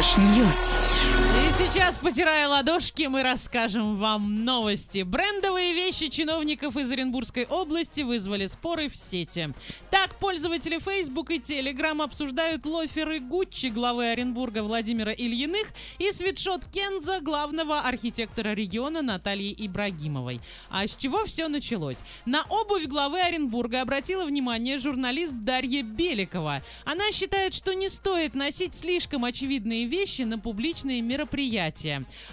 Fresh News. Сейчас, потирая ладошки, мы расскажем вам новости. Брендовые вещи чиновников из Оренбургской области вызвали споры в сети. Так, пользователи Facebook и Telegram обсуждают лоферы Гуччи главы Оренбурга Владимира Ильиных и свитшот Kenzo главного архитектора региона Натальи Ибрагимовой. А с чего все началось? На обувь главы Оренбурга обратила внимание журналист Дарья Беликова. Она считает, что не стоит носить слишком очевидные вещи на публичные мероприятия.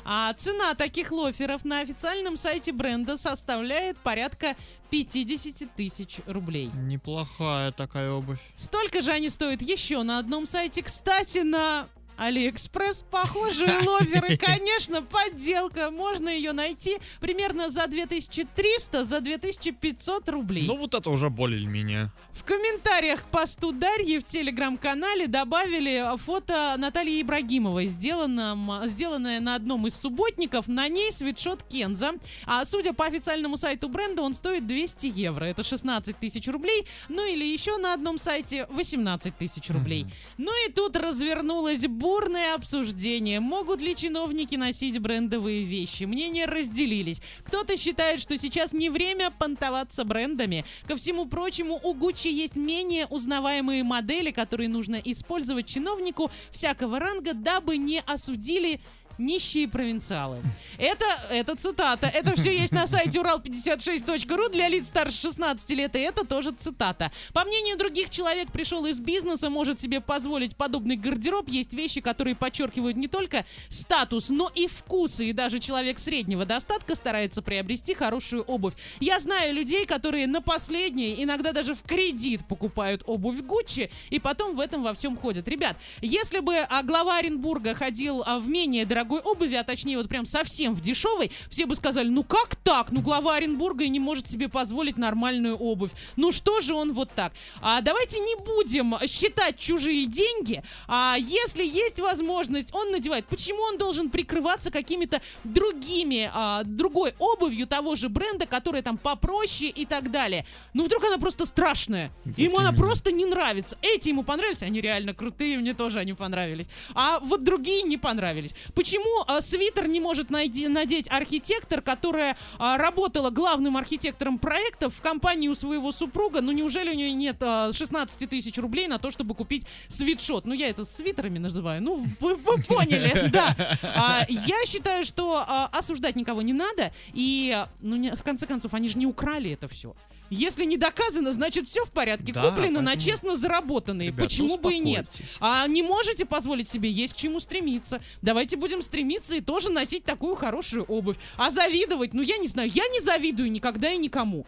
А цена таких лоферов на официальном сайте бренда составляет порядка 50 тысяч рублей. Неплохая такая обувь. Столько же они стоят еще на одном сайте. Кстати, на Алиэкспресс похожие лоферы, конечно, подделка. Можно ее найти примерно за 2300, за 2500 рублей. Ну вот это уже более-менее. В комментариях к посту Дарьи в телеграм-канале добавили фото Натальи Ибрагимовой, сделанном, сделанное на одном из субботников. На ней свитшот Kenzo. А судя по официальному сайту бренда, он стоит 200 евро. Это 16 тысяч рублей. Ну или еще на одном сайте 18 тысяч рублей. Mm-hmm. Ну и тут развернулась бурное обсуждение. Могут ли чиновники носить брендовые вещи? Мнения разделились. Кто-то считает, что сейчас не время понтоваться брендами. Ко всему прочему, у Гуччи есть менее узнаваемые модели, которые нужно использовать чиновнику всякого ранга, дабы не осудили нищие провинциалы. Это, это цитата. Это все есть на сайте урал56.ру для лиц старше 16 лет, и это тоже цитата. По мнению других, человек пришел из бизнеса, может себе позволить подобный гардероб. Есть вещи, которые подчеркивают не только статус, но и вкусы. И даже человек среднего достатка старается приобрести хорошую обувь. Я знаю людей, которые на последние, иногда даже в кредит покупают обувь Гуччи, и потом в этом во всем ходят. Ребят, если бы а, глава Оренбурга ходил а, в менее дорогой дорогой обуви, а точнее вот прям совсем в дешевой, все бы сказали, ну как так? Ну глава Оренбурга и не может себе позволить нормальную обувь. Ну что же он вот так? А давайте не будем считать чужие деньги. А если есть возможность, он надевает. Почему он должен прикрываться какими-то другими, а, другой обувью того же бренда, которая там попроще и так далее? Ну вдруг она просто страшная. Вот ему именно. она просто не нравится. Эти ему понравились, они реально крутые, мне тоже они понравились. А вот другие не понравились. Почему почему а, свитер не может найти, надеть архитектор, которая а, работала главным архитектором проектов в компании у своего супруга? Ну, неужели у нее нет а, 16 тысяч рублей на то, чтобы купить свитшот? Ну, я это свитерами называю. Ну, вы, вы поняли, да. А, я считаю, что а, осуждать никого не надо. И, ну, не, в конце концов, они же не украли это все. Если не доказано, значит все в порядке. Да, Куплено на честно заработанные. Ребята, Почему бы и нет? А не можете позволить себе, есть к чему стремиться. Давайте будем стремиться и тоже носить такую хорошую обувь. А завидовать, ну я не знаю, я не завидую никогда и никому.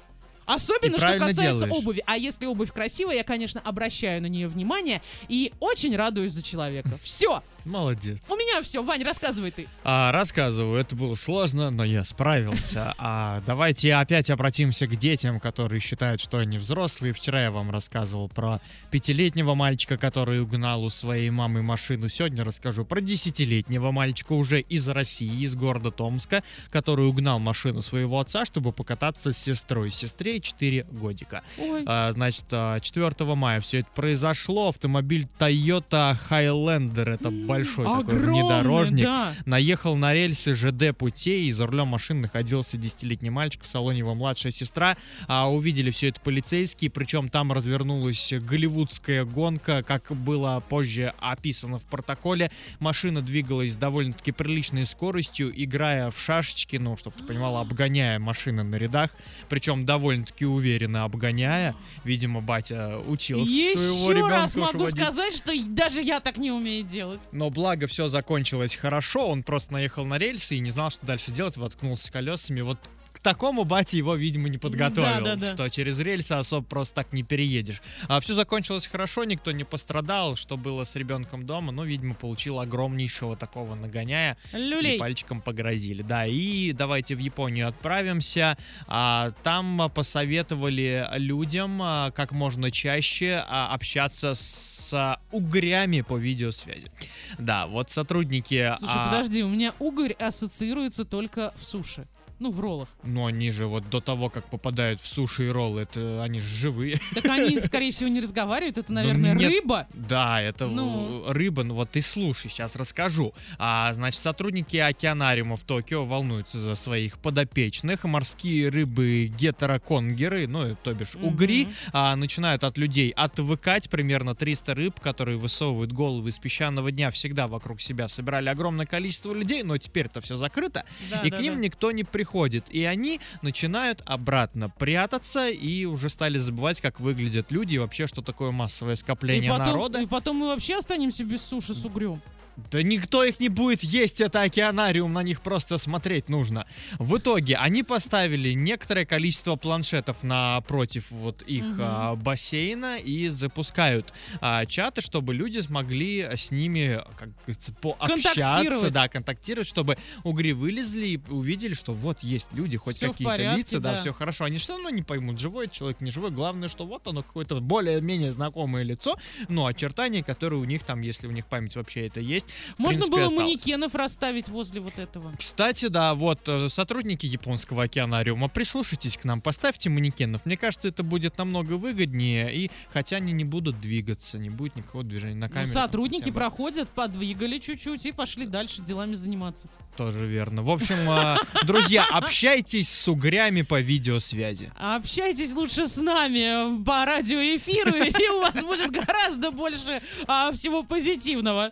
Особенно, что касается делаешь. обуви. А если обувь красивая, я, конечно, обращаю на нее внимание и очень радуюсь за человека. Все. Молодец. У меня все. Вань, рассказывай ты. А, рассказываю. Это было сложно, но я справился. А давайте опять обратимся к детям, которые считают, что они взрослые. Вчера я вам рассказывал про пятилетнего мальчика, который угнал у своей мамы машину. Сегодня расскажу про десятилетнего мальчика уже из России, из города Томска, который угнал машину своего отца, чтобы покататься с сестрой. Сестре 4 годика. Ой. А, значит, 4 а, мая все это произошло. Автомобиль Toyota Highlander. Это большой большой Огромный, такой внедорожник. Да. Наехал на рельсы ЖД путей, и за рулем машины находился десятилетний мальчик, в салоне его младшая сестра. А, увидели все это полицейские, причем там развернулась голливудская гонка, как было позже описано в протоколе. Машина двигалась довольно-таки приличной скоростью, играя в шашечки, ну, чтобы ты понимала, обгоняя машины на рядах, причем довольно-таки уверенно обгоняя. Видимо, батя учился Еще своего ребенка раз могу водить. сказать, что даже я так не умею делать. Но благо все закончилось хорошо, он просто наехал на рельсы и не знал, что дальше делать, воткнулся колесами. Вот к такому батя его, видимо, не подготовил, да, да, да. что через рельсы особо просто так не переедешь. А все закончилось хорошо, никто не пострадал, что было с ребенком дома, но, видимо, получил огромнейшего такого нагоняя. Люлей. И пальчиком погрозили. Да, и давайте в Японию отправимся. А, там посоветовали людям а, как можно чаще а, общаться с а, угрями по видеосвязи. Да, вот сотрудники... Слушай, а... подожди, у меня угорь ассоциируется только в суши. Ну, в роллах. Но они же вот до того, как попадают в суши и роллы, это они же живые. Так они, скорее всего, не разговаривают. Это, наверное, нет. рыба. Да, это Ну. рыба. Ну вот ты слушай, сейчас расскажу. А, значит, сотрудники океанариума в Токио волнуются за своих подопечных. Морские рыбы гетероконгеры, ну, то бишь угри, Мгм. а, начинают от людей отвыкать. Примерно 300 рыб, которые высовывают головы из песчаного дня, всегда вокруг себя собирали огромное количество людей, но теперь это все закрыто, Да, и да, к ним да. никто не приходит. И они начинают обратно прятаться и уже стали забывать, как выглядят люди и вообще, что такое массовое И скопление потом, народа. и потом мы вообще останемся без суши с угрем. Да никто их не будет есть, это океанариум, на них просто смотреть нужно. В итоге они поставили некоторое количество планшетов напротив вот их Мгм. а, бассейна и запускают а, чаты, чтобы люди смогли с ними как говорится, пообщаться, да, контактировать, чтобы угри вылезли и увидели, что вот есть люди, хоть какие-то лица, да, да. все хорошо. Они все равно не поймут, живой человек, не живой. Главное, что вот оно какое-то более-менее знакомое лицо, но очертания, которые у них там, если у них память вообще это есть, Можно принципе, было осталось. манекенов расставить возле вот этого. Кстати, да, вот э, сотрудники японского океанариума, прислушайтесь к нам, поставьте манекенов. Мне кажется, это будет намного выгоднее, и хотя они не будут двигаться, не будет никакого движения на Ну, камере. там сотрудники проходят, подвигали чуть-чуть и пошли дальше делами заниматься. Тоже верно. В общем, э, друзья, общайтесь с угрями по видеосвязи. Общайтесь лучше с нами по радиоэфиру, и у вас будет гораздо больше а, всего позитивного.